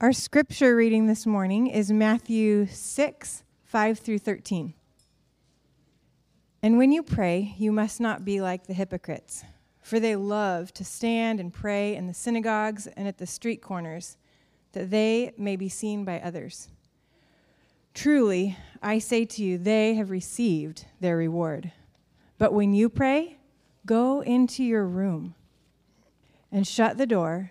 Our scripture reading this morning is Matthew 6, 5 through 13. And when you pray, you must not be like the hypocrites, for they love to stand and pray in the synagogues and at the street corners, that they may be seen by others. Truly, I say to you, they have received their reward. But when you pray, go into your room and shut the door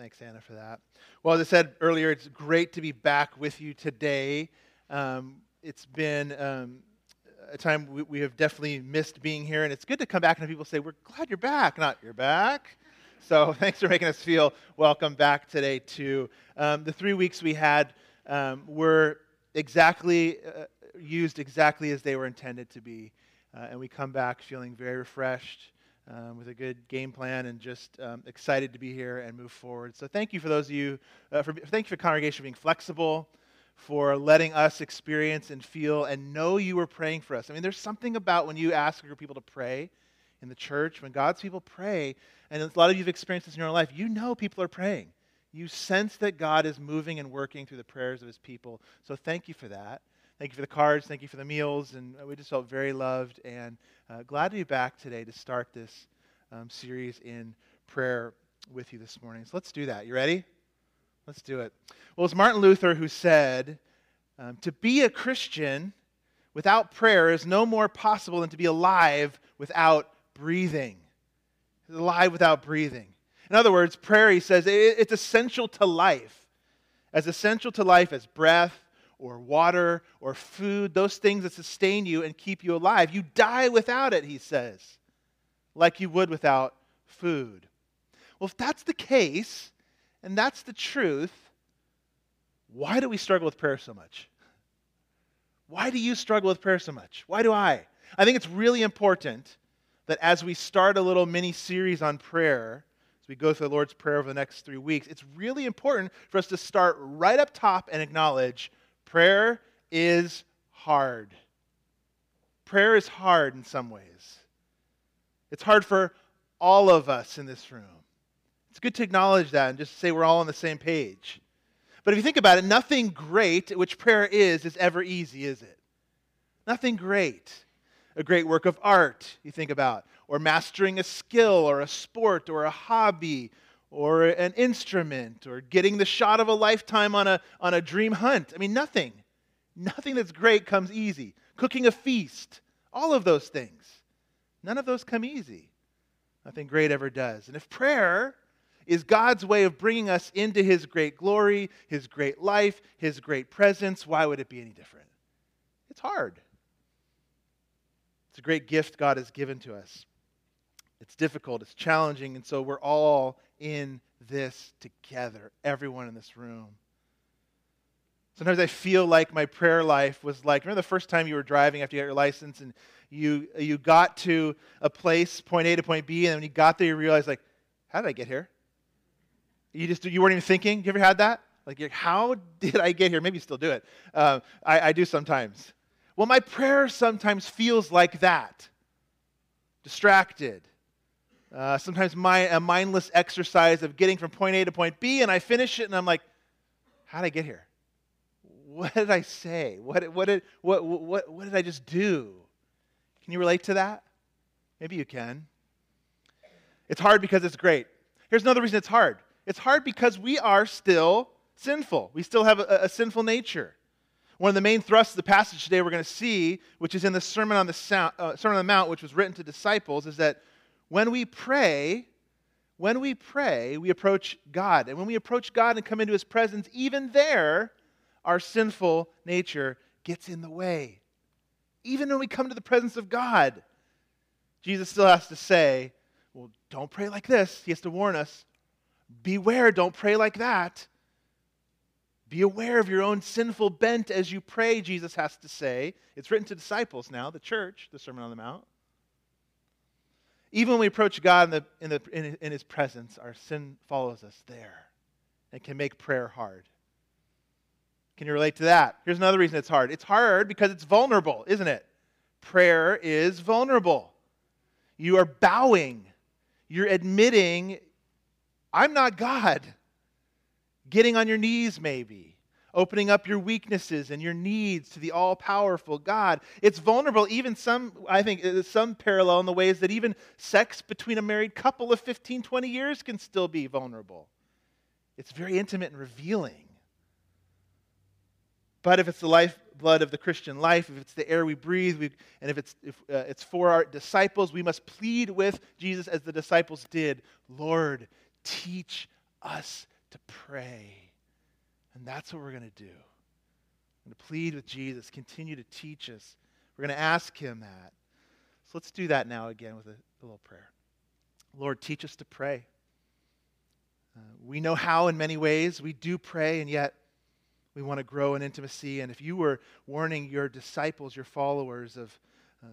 Thanks, Anna, for that. Well, as I said earlier, it's great to be back with you today. Um, it's been um, a time we, we, have definitely missed being here, and it's good to come back and people say, We're glad you're back, not you're back. So thanks for making us feel welcome back today, too. Um, the three weeks we had um, were exactly uh, used exactly as they were intended to be, uh, and we come back feeling very refreshed um, with a good game plan and just um, excited to be here and move forward. So thank you for those of you, uh, for, thank you for congregation being flexible, for letting us experience and feel and know you were praying for us. I mean, there's something about when you ask your people to pray in the church, when God's people pray, and a lot of you have experienced this in your life, you know people are praying. You sense that God is moving and working through the prayers of his people. So thank you for that. Thank you for the cards. Thank you for the meals. And we just felt very loved and uh, glad to be back today to start this um, series in prayer with you this morning. So let's do that. You ready? Let's do it. Well, it's Martin Luther who said, um, To be a Christian without prayer is no more possible than to be alive without breathing. Alive without breathing. In other words, prayer, he says, it's essential to life. As essential to life as breath, or water or food, those things that sustain you and keep you alive. You die without it, he says, like you would without food. Well, if that's the case, and that's the truth, why do we struggle with prayer so much? Why do you struggle with prayer so much? Why do I? I think it's really important that as we start a little mini series on prayer, as we go through the Lord's Prayer over the next three weeks, it's really important for us to start right up top and acknowledge Prayer is hard. Prayer is hard in some ways. It's hard for all of us in this room. It's good to acknowledge that and just say we're all on the same page. But if you think about it, nothing great, which prayer is, is ever easy, is it? Nothing great. A great work of art, you think about, or mastering a skill or a sport or a hobby or an instrument or getting the shot of a lifetime on a, on a dream hunt. I mean, nothing. Nothing that's great comes easy. Cooking a feast, all of those things. None of those come easy. Nothing great ever does. And if prayer is God's way of bringing us into His great glory, His great life, His great presence, why would it be any different? It's hard. It's a great gift God has given to us. It's difficult, it's challenging, and so we're all in this together, everyone in this room. Sometimes I feel like my prayer life was like remember the first time you were driving after you got your license and you, you got to a place, point A to point B, and when you got there, you realized, like, how did I get here? You just you weren't even thinking. You ever had that? Like, how did I get here? Maybe you still do it. Uh, I, I do sometimes. Well, my prayer sometimes feels like that distracted, uh, sometimes my, a mindless exercise of getting from point A to point B, and I finish it, and I'm like, how did I get here? What did I say? What, what, did, what, what, what did I just do? Can you relate to that? Maybe you can. It's hard because it's great. Here's another reason it's hard it's hard because we are still sinful, we still have a, a sinful nature. One of the main thrusts of the passage today we're going to see, which is in the Sermon on the, Sound, uh, Sermon on the Mount, which was written to disciples, is that when we pray, when we pray, we approach God. And when we approach God and come into his presence, even there, our sinful nature gets in the way. Even when we come to the presence of God, Jesus still has to say, Well, don't pray like this. He has to warn us. Beware, don't pray like that. Be aware of your own sinful bent as you pray, Jesus has to say. It's written to disciples now, the church, the Sermon on the Mount. Even when we approach God in, the, in, the, in, in His presence, our sin follows us there and can make prayer hard. Can you relate to that? Here's another reason it's hard it's hard because it's vulnerable, isn't it? Prayer is vulnerable. You are bowing, you're admitting, I'm not God getting on your knees, maybe, opening up your weaknesses and your needs to the all powerful God. It's vulnerable, even some, I think, uh, some parallel in the ways that even sex between a married couple of 15, 20 years can still be vulnerable. It's very intimate and revealing. But if it's the lifeblood of the Christian life, if it's the air we breathe, we, and if, it's, if uh, it's for our disciples, we must plead with Jesus as the disciples did Lord, teach us to pray. And that's what we're going to do. I'm going to plead with Jesus, continue to teach us. We're going to ask him that. So let's do that now again with a, a little prayer. Lord, teach us to pray. Uh, we know how in many ways we do pray, and yet we want to grow in intimacy. And if you were warning your disciples, your followers, of uh,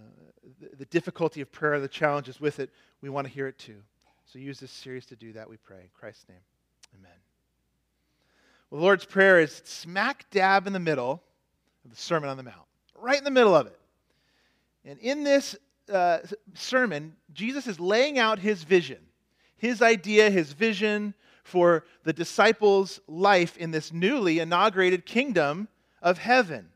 the, the difficulty of prayer, the challenges with it, we want to hear it too. So use this series to do that, we pray. In Christ's name, amen. Well, the Lord's Prayer is smack dab in the middle of the Sermon on the Mount, right in the middle of it. And in this uh, sermon, Jesus is laying out his vision, his idea, his vision for the disciples' life in this newly inaugurated kingdom of heaven.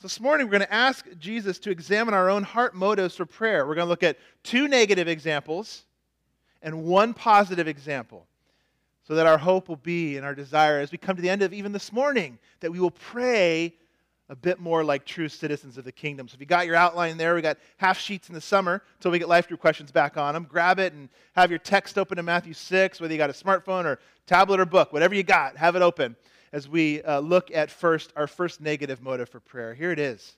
So this morning, we're going to ask Jesus to examine our own heart motives for prayer. We're going to look at two negative examples and one positive example so that our hope will be and our desire as we come to the end of even this morning that we will pray a bit more like true citizens of the kingdom. So if you got your outline there, we got half sheets in the summer until we get life group questions back on them. Grab it and have your text open to Matthew 6, whether you got a smartphone or tablet or book, whatever you got, have it open as we uh, look at first our first negative motive for prayer. Here it is.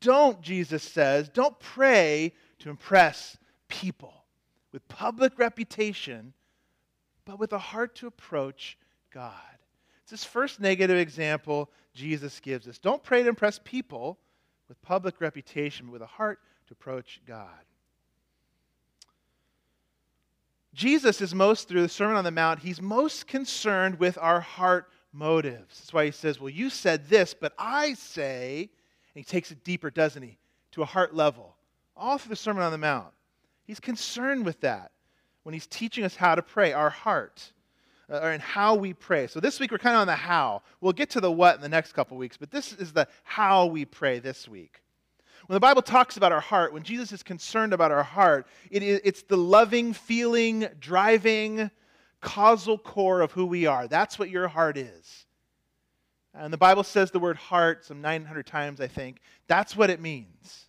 Don't, Jesus says, don't pray to impress people with public reputation but with a heart to approach God. It's this first negative example Jesus gives us. Don't pray to impress people with public reputation, but with a heart to approach God. Jesus is most, through the Sermon on the Mount, he's most concerned with our heart motives. That's why he says, Well, you said this, but I say, and he takes it deeper, doesn't he, to a heart level. All through the Sermon on the Mount. He's concerned with that when he's teaching us how to pray, our heart, uh, and how we pray. So this week we're kind of on the how. We'll get to the what in the next couple weeks, but this is the how we pray this week. When the Bible talks about our heart, when Jesus is concerned about our heart, it is, it's the loving, feeling, driving, causal core of who we are. That's what your heart is. And the Bible says the word heart some 900 times, I think. That's what it means.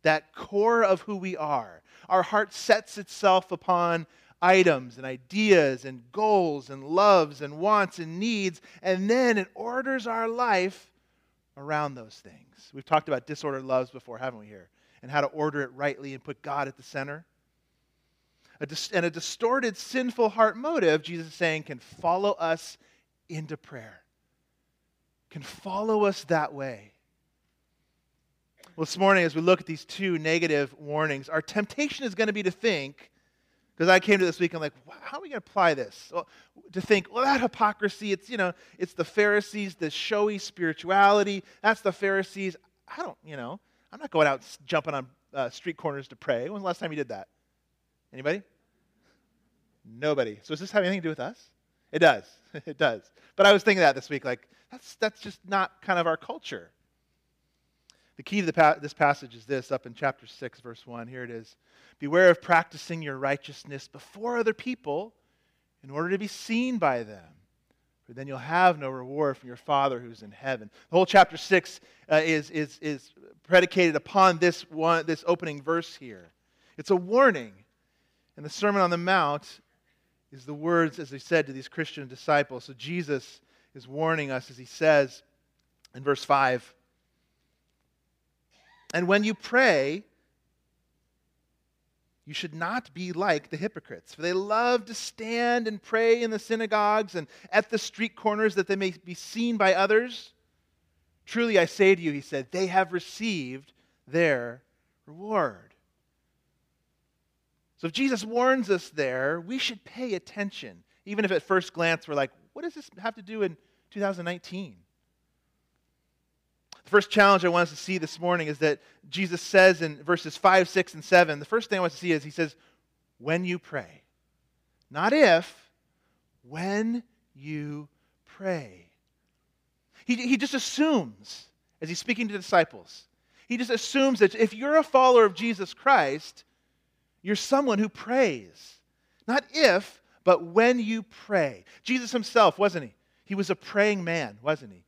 That core of who we are our heart sets itself upon items and ideas and goals and loves and wants and needs, and then it orders our life around those things. We've talked about disordered loves before, haven't we, here? And how to order it rightly and put God at the center. A dis- and a distorted, sinful heart motive, Jesus is saying, can follow us into prayer, can follow us that way. Well, this morning, as we look at these two negative warnings, our temptation is going to be to think, because I came to this week, I'm like, how are we going to apply this? Well, to think, well, that hypocrisy, it's, you know, it's the Pharisees, the showy spirituality. That's the Pharisees. I don't, you know, I'm not going out jumping on uh, street corners to pray. When was the last time you did that? Anybody? Nobody. So does this have anything to do with us? It does. it does. But I was thinking that this week, like, that's, that's just not kind of our culture. The key to pa- this passage is this up in chapter 6, verse 1. Here it is Beware of practicing your righteousness before other people in order to be seen by them. For then you'll have no reward from your Father who's in heaven. The whole chapter 6 uh, is, is, is predicated upon this, one, this opening verse here. It's a warning. And the Sermon on the Mount is the words, as he said to these Christian disciples. So Jesus is warning us as he says in verse 5 And when you pray, you should not be like the hypocrites, for they love to stand and pray in the synagogues and at the street corners that they may be seen by others. Truly I say to you, he said, they have received their reward. So if Jesus warns us there, we should pay attention, even if at first glance we're like, what does this have to do in 2019? The first challenge I want us to see this morning is that Jesus says in verses 5, 6, and 7, the first thing I want to see is he says, when you pray. Not if, when you pray. He, he just assumes, as he's speaking to the disciples, he just assumes that if you're a follower of Jesus Christ, you're someone who prays. Not if, but when you pray. Jesus himself, wasn't he? He was a praying man, wasn't he?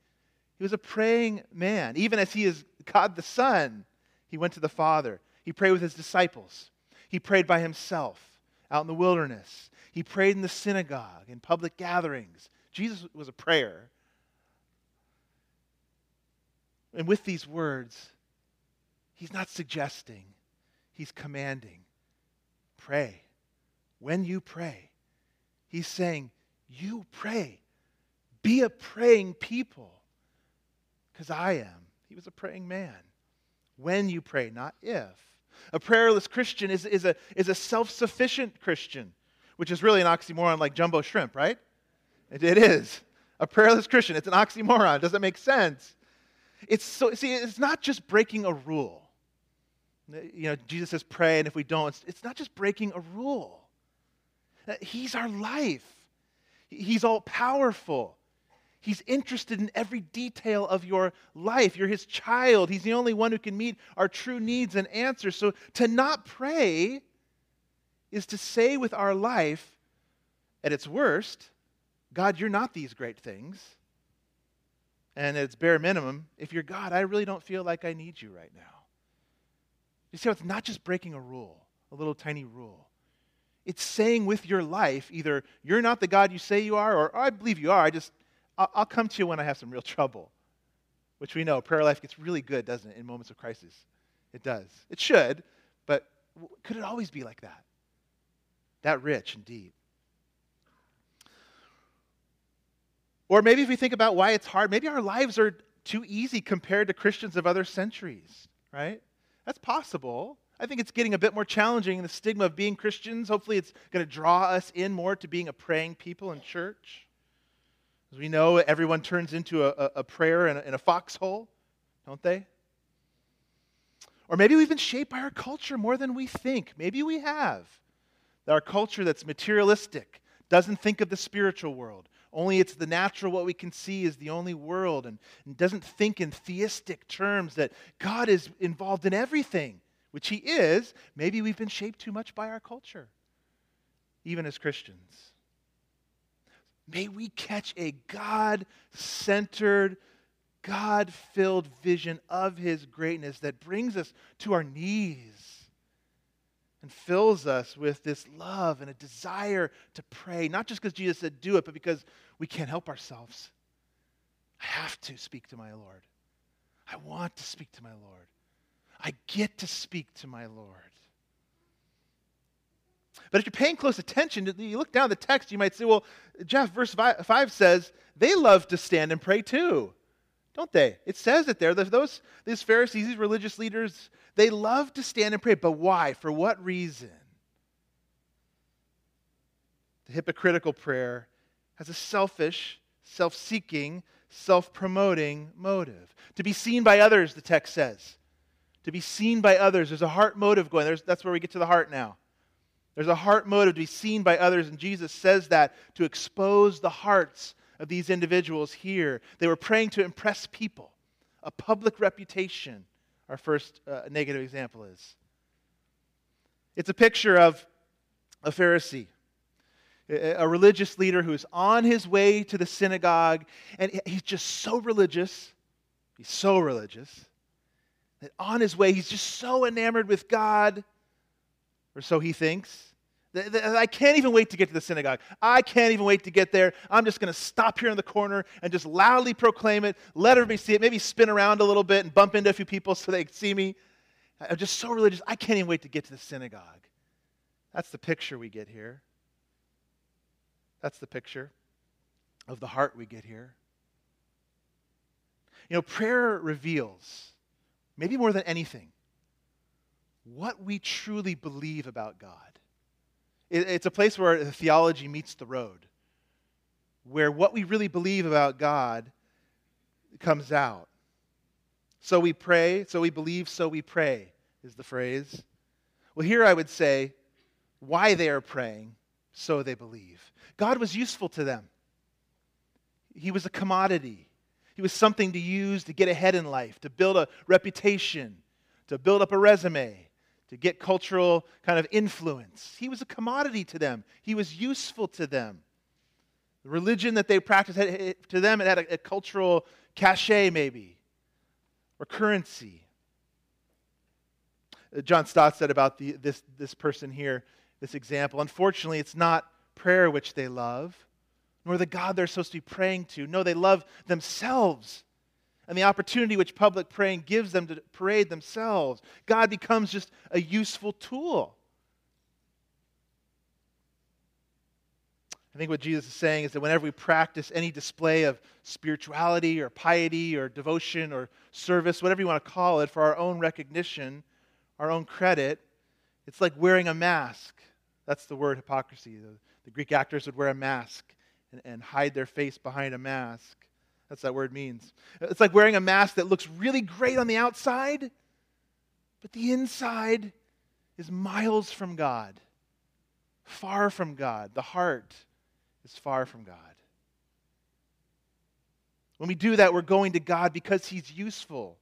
He was a praying man. Even as he is God the Son, he went to the Father. He prayed with his disciples. He prayed by himself out in the wilderness. He prayed in the synagogue, in public gatherings. Jesus was a prayer. And with these words, he's not suggesting, he's commanding. Pray. When you pray, he's saying, You pray. Be a praying people because I am. He was a praying man. When you pray, not if. A prayerless Christian is, is a, is a self sufficient Christian, which is really an oxymoron like jumbo shrimp, right? It, it is. A prayerless Christian, it's an oxymoron. Does that make sense? It's so, see, it's not just breaking a rule. You know, Jesus says pray, and if we don't, it's, it's not just breaking a rule. He's our life. He's all powerful. He's interested in every detail of your life. You're his child. He's the only one who can meet our true needs and answers. So to not pray is to say with our life, at its worst, God, you're not these great things. And at its bare minimum, if you're God, I really don't feel like I need you right now. You see how it's not just breaking a rule, a little tiny rule. It's saying with your life, either you're not the God you say you are, or I believe you are, I just I'll come to you when I have some real trouble, which we know prayer life gets really good, doesn't it, in moments of crisis? It does. It should, but could it always be like that? That rich and deep. Or maybe if we think about why it's hard, maybe our lives are too easy compared to Christians of other centuries, right? That's possible. I think it's getting a bit more challenging. The stigma of being Christians, hopefully, it's going to draw us in more to being a praying people in church. As we know, everyone turns into a, a prayer in a, in a foxhole, don't they? Or maybe we've been shaped by our culture more than we think. Maybe we have. Our culture that's materialistic, doesn't think of the spiritual world. Only it's the natural, what we can see is the only world, and, and doesn't think in theistic terms that God is involved in everything, which He is. Maybe we've been shaped too much by our culture, even as Christians. May we catch a God centered, God filled vision of His greatness that brings us to our knees and fills us with this love and a desire to pray, not just because Jesus said do it, but because we can't help ourselves. I have to speak to my Lord. I want to speak to my Lord. I get to speak to my Lord. But if you're paying close attention, you look down the text, you might say, well, Jeff, verse 5 says, they love to stand and pray too, don't they? It says it there. Those, these Pharisees, these religious leaders, they love to stand and pray. But why? For what reason? The hypocritical prayer has a selfish, self seeking, self promoting motive. To be seen by others, the text says. To be seen by others. There's a heart motive going. There's, that's where we get to the heart now. There's a heart motive to be seen by others, and Jesus says that to expose the hearts of these individuals here. They were praying to impress people, a public reputation, our first uh, negative example is. It's a picture of a Pharisee, a religious leader who is on his way to the synagogue, and he's just so religious. He's so religious that on his way, he's just so enamored with God, or so he thinks. I can't even wait to get to the synagogue. I can't even wait to get there. I'm just going to stop here in the corner and just loudly proclaim it, let everybody see it, maybe spin around a little bit and bump into a few people so they can see me. I'm just so religious. I can't even wait to get to the synagogue. That's the picture we get here. That's the picture of the heart we get here. You know, prayer reveals, maybe more than anything, what we truly believe about God. It's a place where theology meets the road, where what we really believe about God comes out. So we pray, so we believe, so we pray, is the phrase. Well, here I would say why they are praying, so they believe. God was useful to them, He was a commodity. He was something to use to get ahead in life, to build a reputation, to build up a resume to get cultural kind of influence. He was a commodity to them, he was useful to them. The religion that they practiced, to them, it had a, a cultural cachet, maybe, or currency. Uh, John Stott said about the, this, this person here, this example. Unfortunately, it's not prayer which they love, nor the God they're supposed to be praying to. No, they love themselves and the opportunity which public praying gives them to parade themselves. God becomes just a useful tool. I think what Jesus is saying is that whenever we practice any display of spirituality or piety or devotion or service, whatever you want to call it, for our own recognition, our own credit, it's like wearing a mask. That's the word hypocrisy. The, the Greek actors would wear a mask and, and hide their face behind a mask. That's that word means. It's like wearing a mask that looks really great on the outside, but the inside is miles from God, far from God. The heart is far from God. When we do that, we're going to God because He's useful.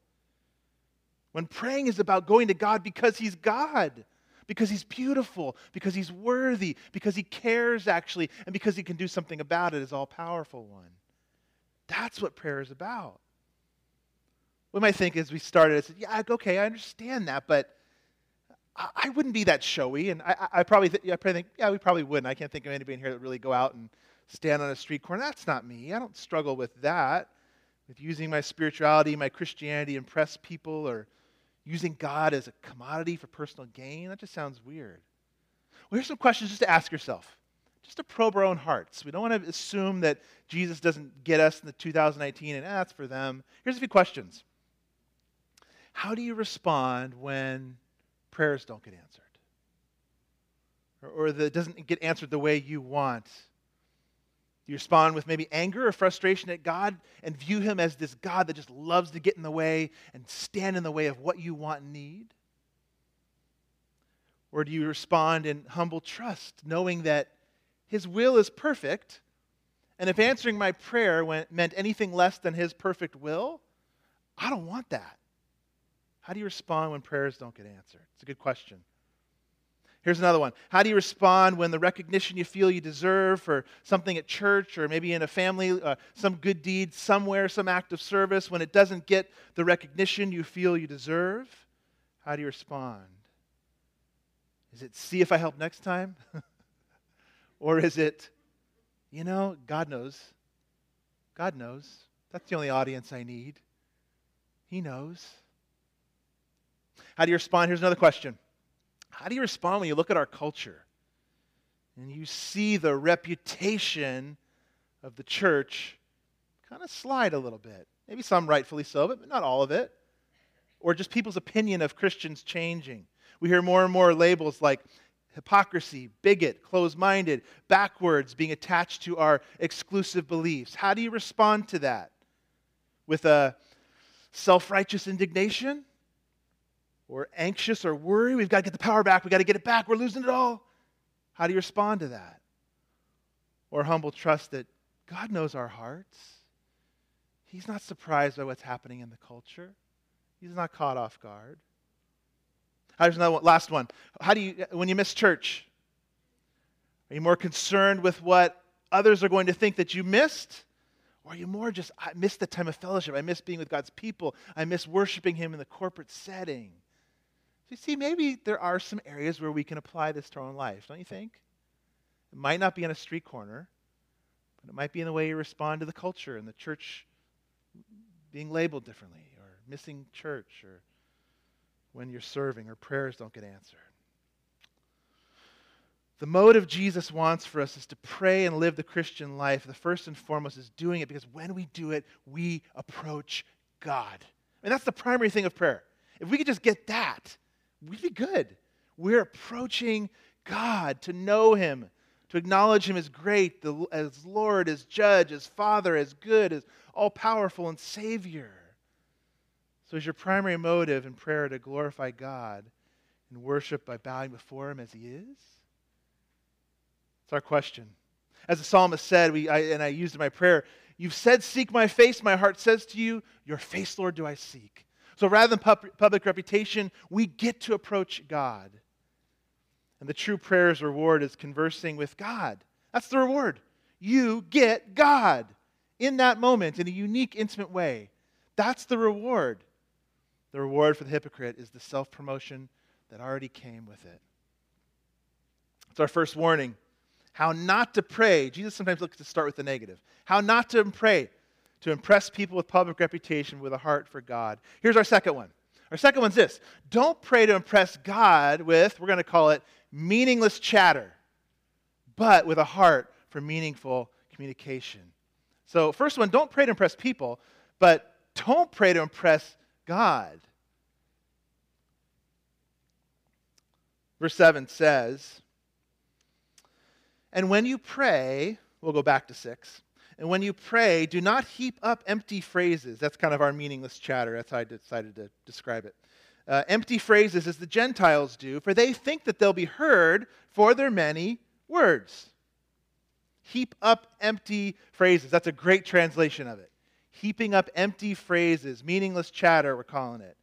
When praying is about going to God because He's God, because He's beautiful, because He's worthy, because He cares actually, and because He can do something about it as all powerful one. That's what prayer is about. We might think as we started, I said, yeah, okay, I understand that, but I, I wouldn't be that showy. And I, I probably, th- I probably think, yeah, we probably wouldn't. I can't think of anybody in here that really go out and stand on a street corner. That's not me. I don't struggle with that, with using my spirituality, my Christianity, to impress people, or using God as a commodity for personal gain. That just sounds weird. Well, here's some questions just to ask yourself just to probe our own hearts. We don't want to assume that Jesus doesn't get us in the 2019 and ah, for them. Here's a few questions. How do you respond when prayers don't get answered? Or, or that doesn't get answered the way you want? Do you respond with maybe anger or frustration at God and view Him as this God that just loves to get in the way and stand in the way of what you want and need? Or do you respond in humble trust, knowing that his will is perfect, and if answering my prayer went, meant anything less than His perfect will, I don't want that. How do you respond when prayers don't get answered? It's a good question. Here's another one. How do you respond when the recognition you feel you deserve for something at church or maybe in a family, uh, some good deed somewhere, some act of service, when it doesn't get the recognition you feel you deserve? How do you respond? Is it see if I help next time? Or is it, you know, God knows. God knows. That's the only audience I need. He knows. How do you respond? Here's another question How do you respond when you look at our culture and you see the reputation of the church kind of slide a little bit? Maybe some rightfully so, but not all of it. Or just people's opinion of Christians changing. We hear more and more labels like hypocrisy, bigot, closed minded, backwards, being attached to our exclusive beliefs. How do you respond to that? With a self righteous indignation? Or anxious or worry? We've got to get the power back. We've got to get it back. We're losing it all. How do you respond to that? Or humble trust that God knows our hearts. He's not surprised by what's happening in the culture. He's not caught off guard. Here's another one, last one. How do you, when you miss church, are you more concerned with what others are going to think that you missed? Or are you more just, I miss the time of fellowship. I miss being with God's people. I miss worshiping Him in the corporate setting. So you see, maybe there are some areas where we can apply this to our own life, don't you think? It might not be on a street corner, but it might be in the way you respond to the culture and the church being labeled differently, or missing church, or when you're serving, or prayers don't get answered. The motive Jesus wants for us is to pray and live the Christian life. The first and foremost is doing it because when we do it, we approach God. And that's the primary thing of prayer. If we could just get that, we'd be good. We're approaching God to know Him, to acknowledge Him as great, as Lord, as Judge, as Father, as good, as all powerful and Savior. So, is your primary motive in prayer to glorify God and worship by bowing before Him as He is? It's our question. As the psalmist said, we, I, and I used in my prayer, You've said, Seek my face. My heart says to you, Your face, Lord, do I seek. So rather than pub- public reputation, we get to approach God. And the true prayer's reward is conversing with God. That's the reward. You get God in that moment in a unique, intimate way. That's the reward. The reward for the hypocrite is the self promotion that already came with it. It's our first warning how not to pray. Jesus sometimes looks to start with the negative. How not to pray to impress people with public reputation with a heart for God. Here's our second one. Our second one's this don't pray to impress God with, we're going to call it meaningless chatter, but with a heart for meaningful communication. So, first one, don't pray to impress people, but don't pray to impress God. Verse 7 says, and when you pray, we'll go back to six. And when you pray, do not heap up empty phrases. That's kind of our meaningless chatter. That's how I decided to describe it. Uh, empty phrases as the Gentiles do, for they think that they'll be heard for their many words. Heap up empty phrases. That's a great translation of it. Heaping up empty phrases, meaningless chatter, we're calling it.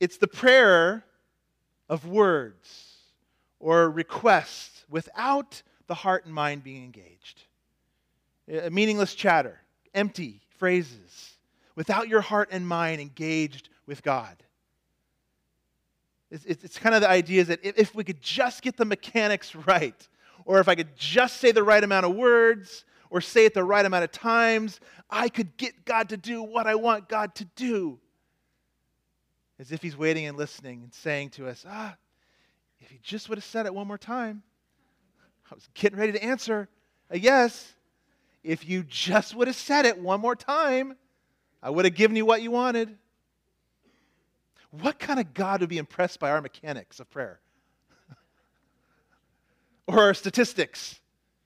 It's the prayer of words or requests without the heart and mind being engaged. A meaningless chatter, empty phrases, without your heart and mind engaged with God. It's, it's, kind of the idea that if we could just get the mechanics right, or if I could just say the right amount of words, or say it the right amount of times, I could get God to do what I want God to do. As if He's waiting and listening and saying to us, ah, if He just would have said it one more time. I was getting ready to answer a yes. If you just would have said it one more time, I would have given you what you wanted. What kind of God would be impressed by our mechanics of prayer? or our statistics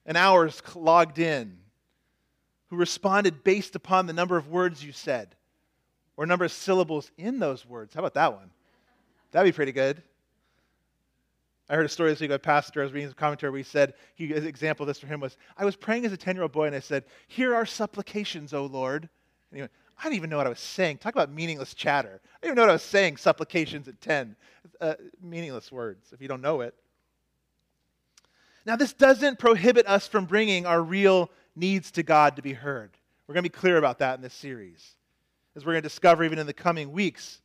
and hours logged in? Who responded based upon the number of words you said or number of syllables in those words? How about that one? That'd be pretty good. I heard a story this week of a pastor. I was reading his commentary where he said, he, his example of this for him was, I was praying as a 10 year old boy and I said, Hear our supplications, O Lord. And he went, I didn't even know what I was saying. Talk about meaningless chatter. I didn't even know what I was saying, supplications at 10. Uh, meaningless words if you don't know it. Now, this doesn't prohibit us from bringing our real needs to God to be heard. We're going to be clear about that in this series, as we're going to discover even in the coming weeks.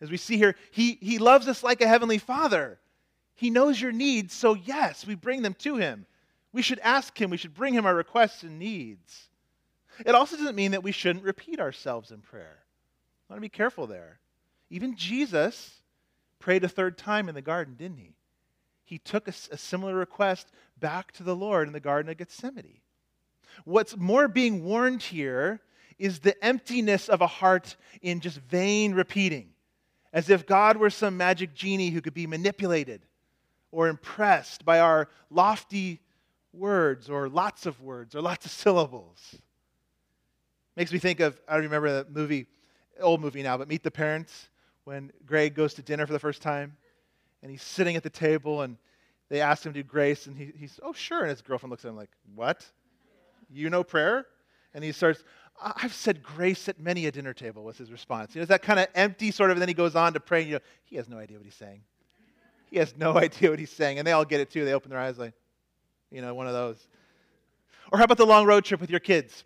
As we see here, he, he loves us like a heavenly father. He knows your needs, so yes, we bring them to Him. We should ask Him, we should bring Him our requests and needs. It also doesn't mean that we shouldn't repeat ourselves in prayer. I want to be careful there. Even Jesus prayed a third time in the garden, didn't he? He took a, a similar request back to the Lord in the Garden of Gethsemane. What's more being warned here is the emptiness of a heart in just vain repeating, as if God were some magic genie who could be manipulated or impressed by our lofty words or lots of words or lots of syllables. Makes me think of, I remember the movie, old movie now, but Meet the Parents, when Greg goes to dinner for the first time and he's sitting at the table and they ask him to do grace and he, he's, oh, sure. And his girlfriend looks at him like, what? You know prayer? And he starts, I've said grace at many a dinner table, was his response. You know, it's that kind of empty sort of, and then he goes on to pray, and you know, he has no idea what he's saying. He has no idea what he's saying. And they all get it too. They open their eyes like, you know, one of those. Or how about the long road trip with your kids?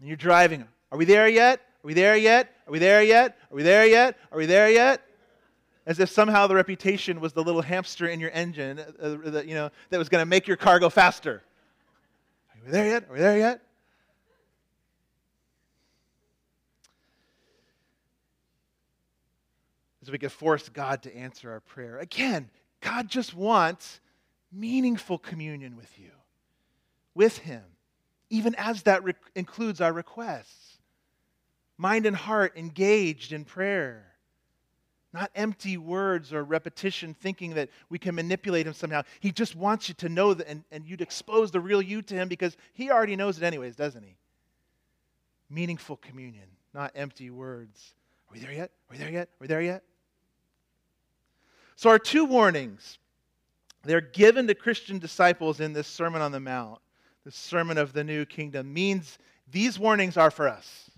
And you're driving. Are we there yet? Are we there yet? Are we there yet? Are we there yet? Are we there yet? As if somehow the reputation was the little hamster in your engine, uh, that, you know, that was going to make your car go faster. Are we there yet? Are we there yet? As we could force God to answer our prayer. Again, God just wants meaningful communion with you, with Him, even as that re- includes our requests. Mind and heart engaged in prayer. Not empty words or repetition thinking that we can manipulate him somehow. He just wants you to know that and, and you'd expose the real you to him because he already knows it anyways, doesn't he? Meaningful communion, not empty words. Are we there yet? Are we there yet? Are we there yet? So, our two warnings they're given to Christian disciples in this Sermon on the Mount, the Sermon of the New Kingdom, means these warnings are for us.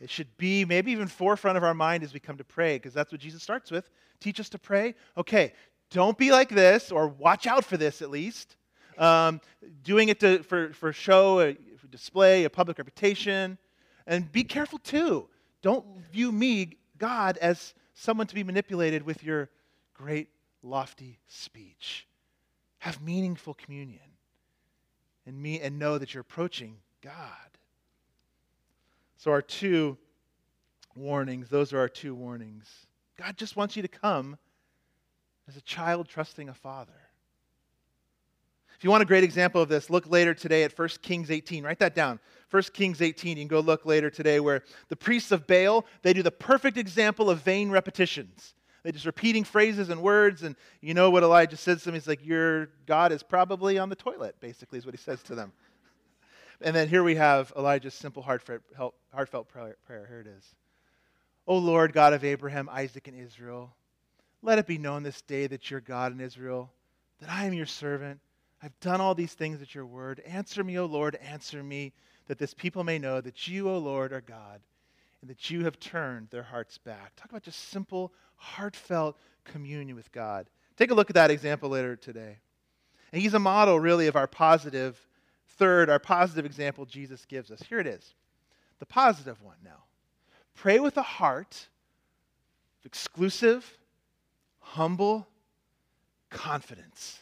It should be maybe even forefront of our mind as we come to pray, because that's what Jesus starts with. Teach us to pray. Okay, don't be like this, or watch out for this at least. Um, doing it to, for, for show, a, for display, a public reputation. And be careful too. Don't view me, God, as someone to be manipulated with your great lofty speech. Have meaningful communion and, me, and know that you're approaching God. So, our two warnings, those are our two warnings. God just wants you to come as a child trusting a father. If you want a great example of this, look later today at 1 Kings 18. Write that down. 1 Kings 18. You can go look later today where the priests of Baal, they do the perfect example of vain repetitions. They're just repeating phrases and words. And you know what Elijah says to them? He's like, Your God is probably on the toilet, basically, is what he says to them. And then here we have Elijah's simple, heartfelt, prayer. Here it is. O Lord, God of Abraham, Isaac, and Israel, let it be known this day that you're God in Israel, that I am your servant. I've done all these things at your word. Answer me, O Lord, answer me, that this people may know that you, O Lord, are God, and that you have turned their hearts back. Talk about just simple, heartfelt communion with God. Take a look at that example later today. And he's a model, really, of our positive, third, our positive example Jesus gives us. Here it is the positive one now. Pray with a heart of exclusive, humble confidence.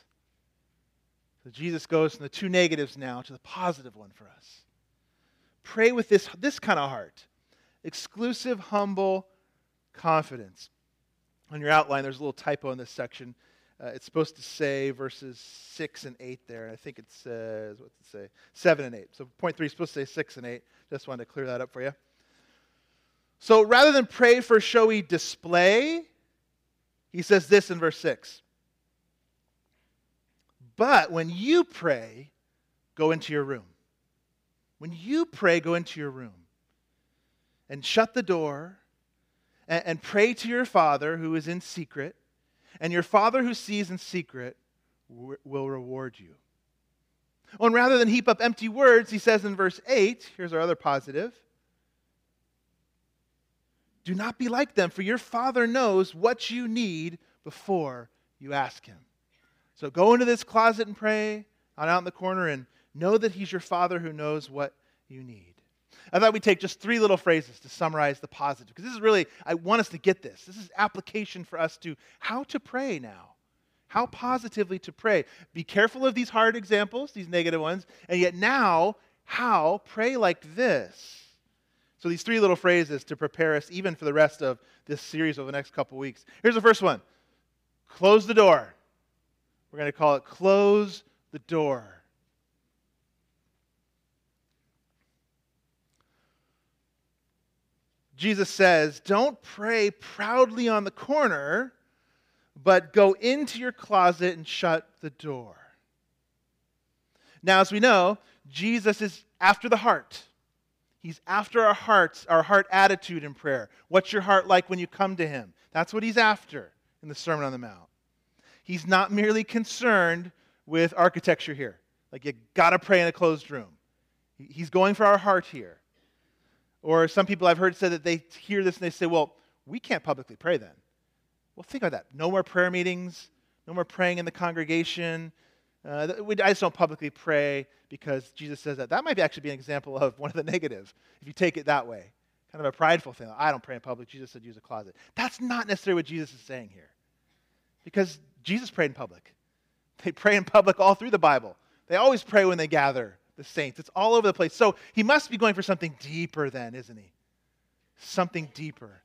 So Jesus goes from the two negatives now to the positive one for us. Pray with this, this kind of heart exclusive, humble confidence on your outline, there's a little typo in this section. Uh, it's supposed to say verses 6 and 8 there. and I think it says, what's it say? 7 and 8. So point 3 is supposed to say 6 and 8. Just wanted to clear that up for you. So rather than pray for showy display, he says this in verse 6. But when you pray, go into your room. When you pray, go into your room and shut the door and, and pray to your Father who is in secret, and your Father who sees in secret will reward you. Oh, and rather than heap up empty words, he says in verse 8, here's our other positive do not be like them, for your Father knows what you need before you ask Him. So go into this closet and pray, not out in the corner, and know that He's your Father who knows what you need. I thought we'd take just three little phrases to summarize the positive, because this is really, I want us to get this. This is application for us to how to pray now. How positively to pray. Be careful of these hard examples, these negative ones, and yet now, how pray like this. So, these three little phrases to prepare us even for the rest of this series over the next couple weeks. Here's the first one close the door. We're going to call it close the door. Jesus says, Don't pray proudly on the corner, but go into your closet and shut the door. Now, as we know, Jesus is after the heart. He's after our hearts, our heart attitude in prayer. What's your heart like when you come to Him? That's what He's after in the Sermon on the Mount. He's not merely concerned with architecture here. Like, you got to pray in a closed room. He's going for our heart here. Or some people I've heard say that they hear this and they say, well, we can't publicly pray then. Well, think about that. No more prayer meetings, no more praying in the congregation. Uh, I just don't publicly pray because Jesus says that. That might actually be an example of one of the negative, if you take it that way. Kind of a prideful thing. I don't pray in public. Jesus said use a closet. That's not necessarily what Jesus is saying here. Because Jesus prayed in public. They pray in public all through the Bible. They always pray when they gather the saints. It's all over the place. So he must be going for something deeper, then, isn't he? Something deeper.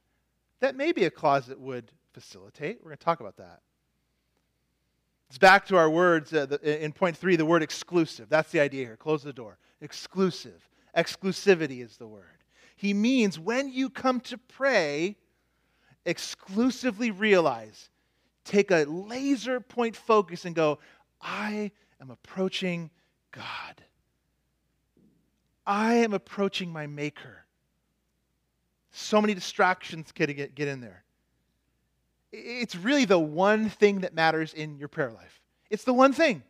That maybe a closet would facilitate. We're going to talk about that. It's back to our words uh, the, in point three, the word exclusive. That's the idea here. Close the door. Exclusive. Exclusivity is the word. He means when you come to pray, exclusively realize, take a laser point focus and go, I am approaching God. I am approaching my Maker. So many distractions get, get, get in there. It's really the one thing that matters in your prayer life. It's the one thing.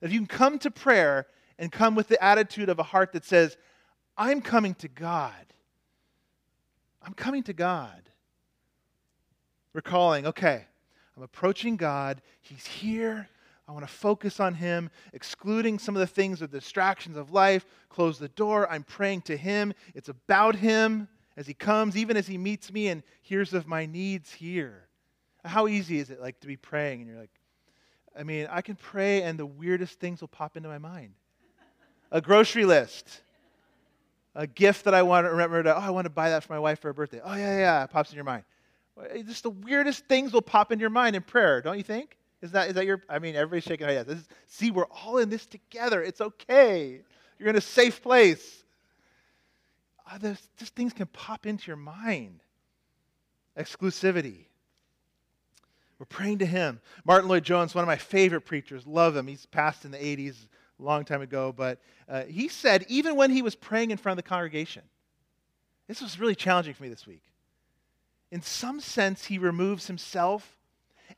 If you can come to prayer and come with the attitude of a heart that says, I'm coming to God. I'm coming to God. Recalling, okay, I'm approaching God. He's here. I want to focus on Him, excluding some of the things of the distractions of life. Close the door. I'm praying to Him. It's about Him as He comes, even as He meets me and hears of my needs here. How easy is it like to be praying and you're like, I mean, I can pray and the weirdest things will pop into my mind. A grocery list. A gift that I want to remember to, oh, I want to buy that for my wife for her birthday. Oh, yeah, yeah, it pops in your mind. Just the weirdest things will pop in your mind in prayer, don't you think? Is that, is that your, I mean, everybody's shaking their heads. see, we're all in this together. It's okay. You're in a safe place. Uh, just things can pop into your mind. Exclusivity. We're praying to him. Martyn Lloyd-Jones, one of my favorite preachers, love him. He's passed in the 80s, a long time ago, but uh, he said, even when he was praying in front of the congregation, this was really challenging for me this week. In some sense, he removes himself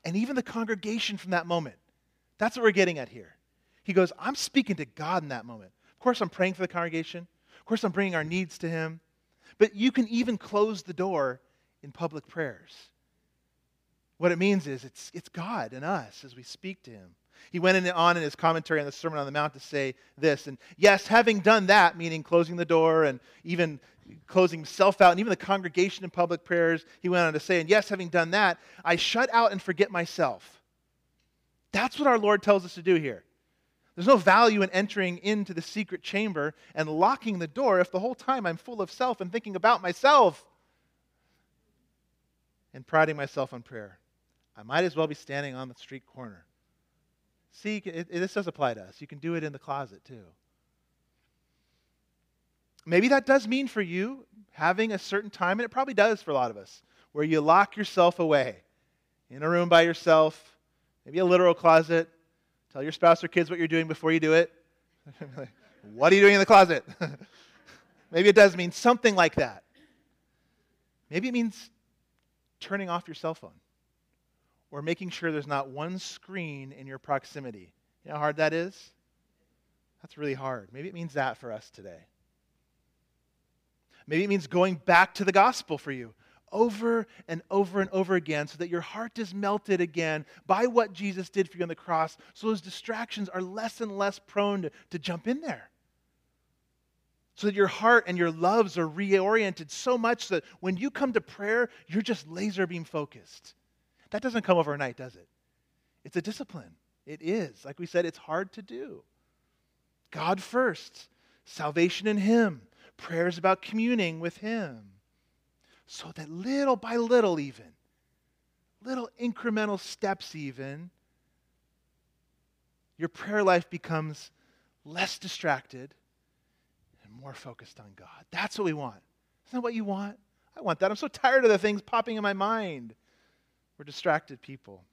and even the congregation from that moment. That's what we're getting at here. He goes, I'm speaking to God in that moment. Of course, I'm praying for the congregation. Of course, I'm bringing our needs to Him. But you can even close the door in public prayers. What it means is it's, it's God and us as we speak to Him. He went on in his commentary on the Sermon on the Mount to say this. And yes, having done that, meaning closing the door and even closing himself out, and even the congregation in public prayers, he went on to say, and yes, having done that, I shut out and forget myself. That's what our Lord tells us to do here. There's no value in entering into the secret chamber and locking the door if the whole time I'm full of self and thinking about myself and priding myself on prayer. I might as well be standing on the street corner. See, it, it, this does apply to us. You can do it in the closet too. Maybe that does mean for you having a certain time, and it probably does for a lot of us, where you lock yourself away in a room by yourself, maybe a literal closet. Tell your spouse or kids what you're doing before you do it. what are you doing in the closet? maybe it does mean something like that. Maybe it means turning off your cell phone or making sure there's not one screen in your proximity. You know how hard that is? That's really hard. Maybe it means that for us today. Maybe it means going back to the gospel for you over and over and over again so that your heart is melted again by what Jesus did for you on the cross, so those distractions are less and less prone to, to jump in there. So that your heart and your loves are reoriented so much that when you come to prayer, you're just laser beam focused. That doesn't come overnight, does it? It's a discipline. It is. Like we said, it's hard to do. God first, salvation in Him, prayers about communing with Him. So that little by little, even, little incremental steps, even, your prayer life becomes less distracted and more focused on God. That's what we want. Isn't that what you want? I want that. I'm so tired of the things popping in my mind. We're distracted people.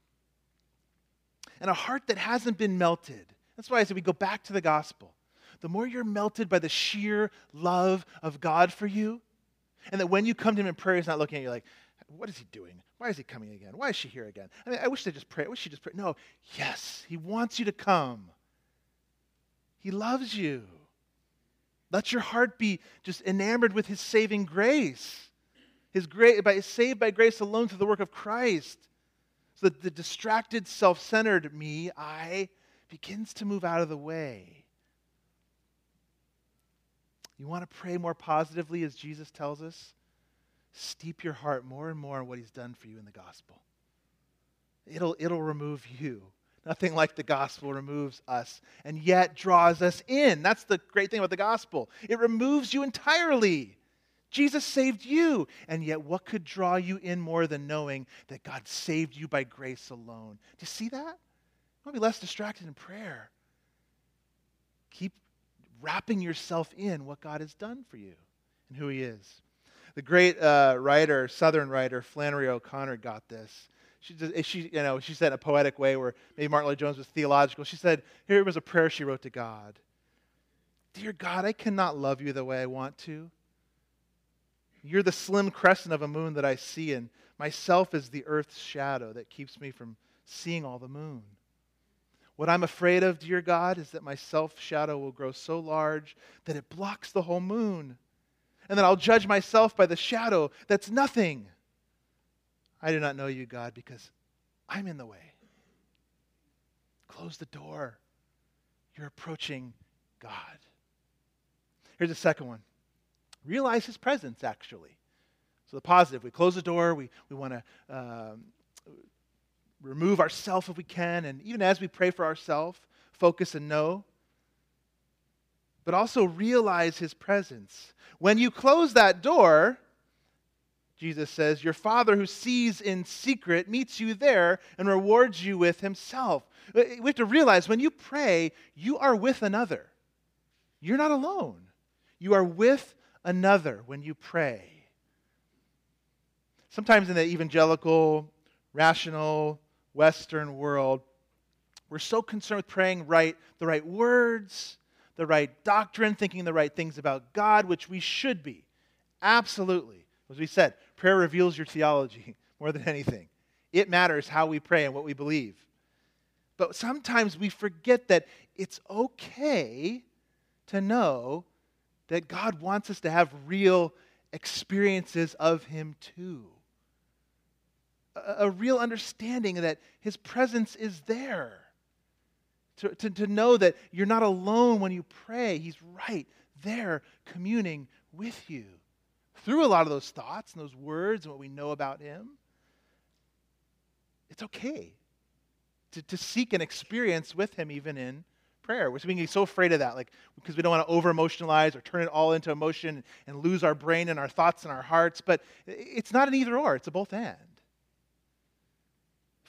And a heart that hasn't been melted. That's why I said we go back to the gospel the more you're melted by the sheer love of God for you, and that when you come to Him in prayer, He's not looking at you like, what is He doing? Why is He coming again? Why is she here again? I mean, I wish they just pray. I wish she just pray. No, yes, He wants you to come. He loves you. Let your heart be just enamored with his saving grace. His grace by saved by grace alone through the work of Christ. So that the distracted, self-centered me, I, begins to move out of the way. You want to pray more positively as Jesus tells us? Steep your heart more and more in what he's done for you in the gospel. It'll, it'll remove you. Nothing like the gospel removes us and yet draws us in. That's the great thing about the gospel. It removes you entirely. Jesus saved you. And yet, what could draw you in more than knowing that God saved you by grace alone? Do you see that? You want to be less distracted in prayer. Keep wrapping yourself in what God has done for you and who He is. The great uh, writer, Southern writer, Flannery O'Connor got this she, just, she, you know, she said in a poetic way where maybe Martyn Lloyd-Jones was theological. She said, here was a prayer she wrote to God. Dear God, I cannot love you the way I want to. You're the slim crescent of a moon that I see, and myself is the earth's shadow that keeps me from seeing all the moon. What I'm afraid of, dear God, is that my self shadow will grow so large that it blocks the whole moon, and that I'll judge myself by the shadow that's nothing. I do not know you, God, because I'm in the way. Close the door. You're approaching God. Here's the second one realize his presence, actually. So, the positive, we close the door, we, we want to um, remove ourselves if we can, and even as we pray for ourselves, focus and know. But also realize his presence. When you close that door, Jesus says, Your Father who sees in secret meets you there and rewards you with himself. We have to realize when you pray, you are with another. You're not alone. You are with another when you pray. Sometimes in the evangelical, rational, Western world, we're so concerned with praying right, the right words, the right doctrine, thinking the right things about God, which we should be. Absolutely. As we said, prayer reveals your theology more than anything. It matters how we pray and what we believe. But sometimes we forget that it's okay to know that God wants us to have real experiences of Him too. A, real understanding that His presence is there. To, to, to know that you're not alone when you pray, He's right there communing with you through a lot of those thoughts and those words and what we know about Him, it's okay to, to seek an experience with Him even in prayer. We're being so afraid of that, like because we don't want to over emotionalize or turn it all into emotion and lose our brain and our thoughts and our hearts. But it's not an either or, it's a both and.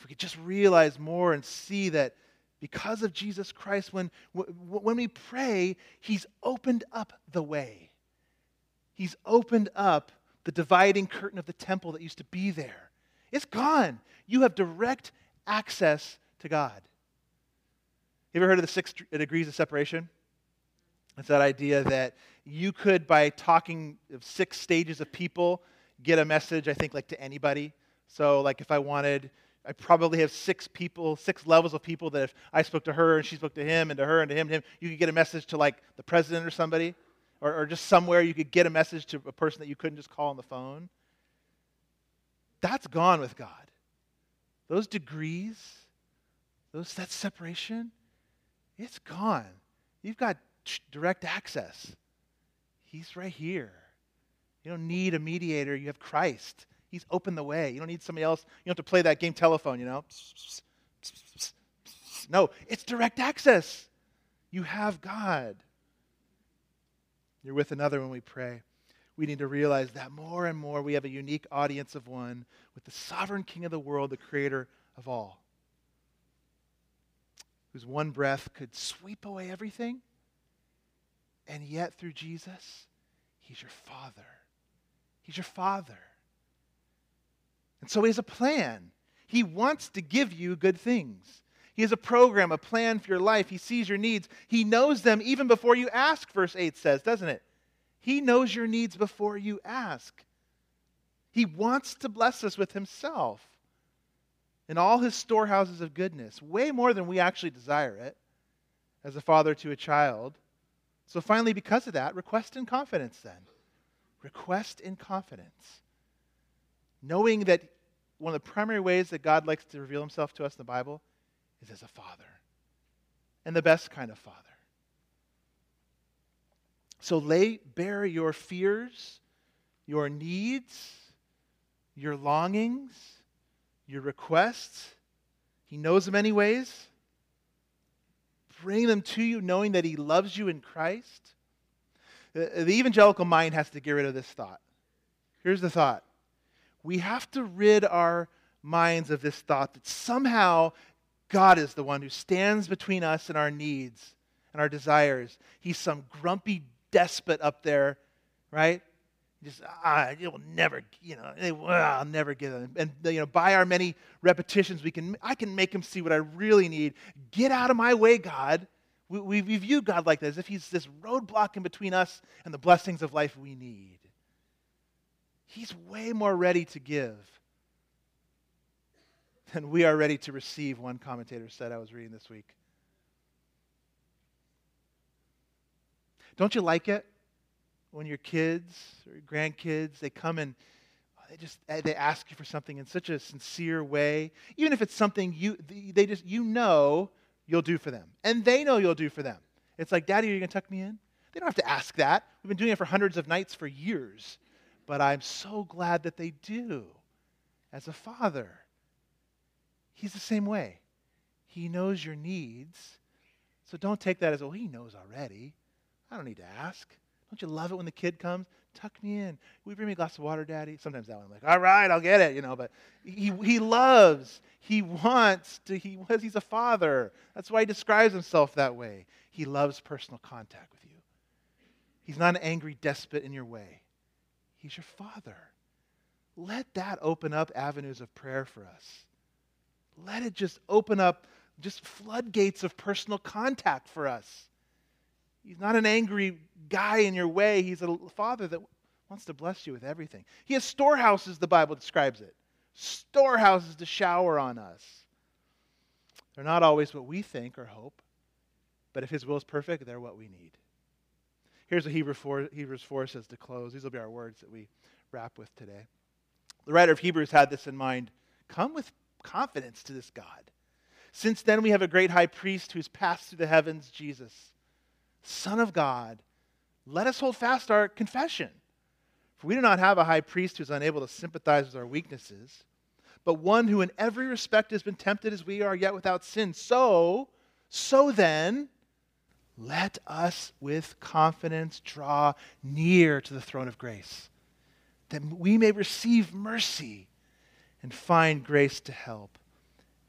If we could just realize more and see that because of Jesus Christ, when, when we pray, He's opened up the way. He's opened up the dividing curtain of the temple that used to be there. It's gone. You have direct access to God. You ever heard of the six degrees of separation? It's that idea that you could, by talking of six stages of people, get a message, I think, like to anybody. So, like, if I wanted, I probably have six people, six levels of people that if I spoke to her and she spoke to him and to her and to him, to him you could get a message to, like, the president or somebody or, or just somewhere you could get a message to a person that you couldn't just call on the phone. That's gone with God. Those degrees, those, that separation, it's gone. You've got direct access. He's right here. You don't need a mediator. You have Christ. He's opened the way. You don't need somebody else. You don't have to play that game telephone, you know. No, it's direct access. You have God. You're with another when we pray. We need to realize that more and more we have a unique audience of one with the sovereign King of the world, the creator of all, whose one breath could sweep away everything. And yet, through Jesus, He's your Father. He's your Father. And so He has a plan. He wants to give you good things. He has a program, a plan for your life. He sees your needs. He knows them even before you ask, verse 8 says, doesn't it? He knows your needs before you ask. He wants to bless us with Himself in all His storehouses of goodness, way more than we actually desire it as a father to a child. So finally, because of that, request in confidence then. Request in confidence. Knowing that one of the primary ways that God likes to reveal himself to us in the Bible is as a father, and the best kind of father. So lay bare your fears, your needs, your longings, your requests. He knows them anyways. Bring them to you knowing that He loves you in Christ. The, evangelical mind has to get rid of this thought. Here's the thought we have to rid our minds of this thought that somehow God is the one who stands between us and our needs and our desires. He's some grumpy despot up there, right? Just ah, you'll never, you know, well, I'll never get it. And you know, by our many repetitions, we can, I can make him see what I really need. Get out of my way, God. We, we, we view God like that, as if He's this roadblock in between us and the blessings of life we need. He's way more ready to give than we are ready to receive, one commentator said I was reading this week. Don't you like it when your kids or your grandkids they come and oh, they just eh, they ask you for something in such a sincere way, even if it's something you they just you know you'll do for them, and they know you'll do for them. It's like, Daddy, are you gonna tuck me in? They don't have to ask that. We've been doing it for hundreds of nights for years, but I'm so glad that they do. As a father, he's the same way. He knows your needs, so don't take that as, oh, he knows already. I don't need to ask. Don't you love it when the kid comes? Tuck me in. Will you bring me a glass of water, Daddy? Sometimes that one, I'm like, all right, I'll get it, you know. But he, he loves, he wants to, he, he's a father. That's why he describes himself that way. He loves personal contact with you. He's not an angry despot in your way, he's your father. Let that open up avenues of prayer for us. Let it just open up just floodgates of personal contact for us. He's not an angry guy in your way. He's a father that wants to bless you with everything. He has storehouses, the Bible describes it. Storehouses to shower on us. They're not always what we think or hope, but if His will is perfect, they're what we need. Here's what Hebrews 4, Hebrews 4 says to close. These will be our words that we wrap with today. The writer of Hebrews had this in mind. Come with confidence to this God. Since then, we have a great high priest who's passed through the heavens, Jesus Son of God, let us hold fast our confession. For we do not have a high priest who is unable to sympathize with our weaknesses, but one who in every respect has been tempted as we are, yet without sin. So, so then, let us with confidence draw near to the throne of grace, that we may receive mercy and find grace to help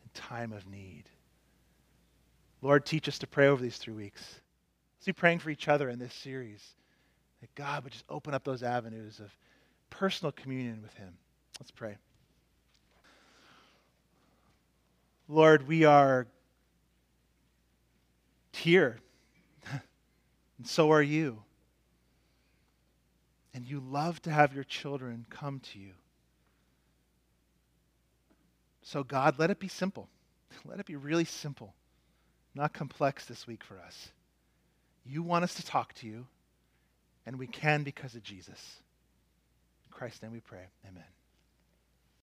in time of need. Lord, teach us to pray over these three weeks. Let's be praying for each other in this series. That God would just open up those avenues of personal communion with Him. Let's pray. Lord, we are here, and so are you. And you love to have your children come to you. So, God, let it be simple. Let it be really simple, not complex this week for us. You want us to talk to you, and we can because of Jesus. In Christ's name we pray. Amen.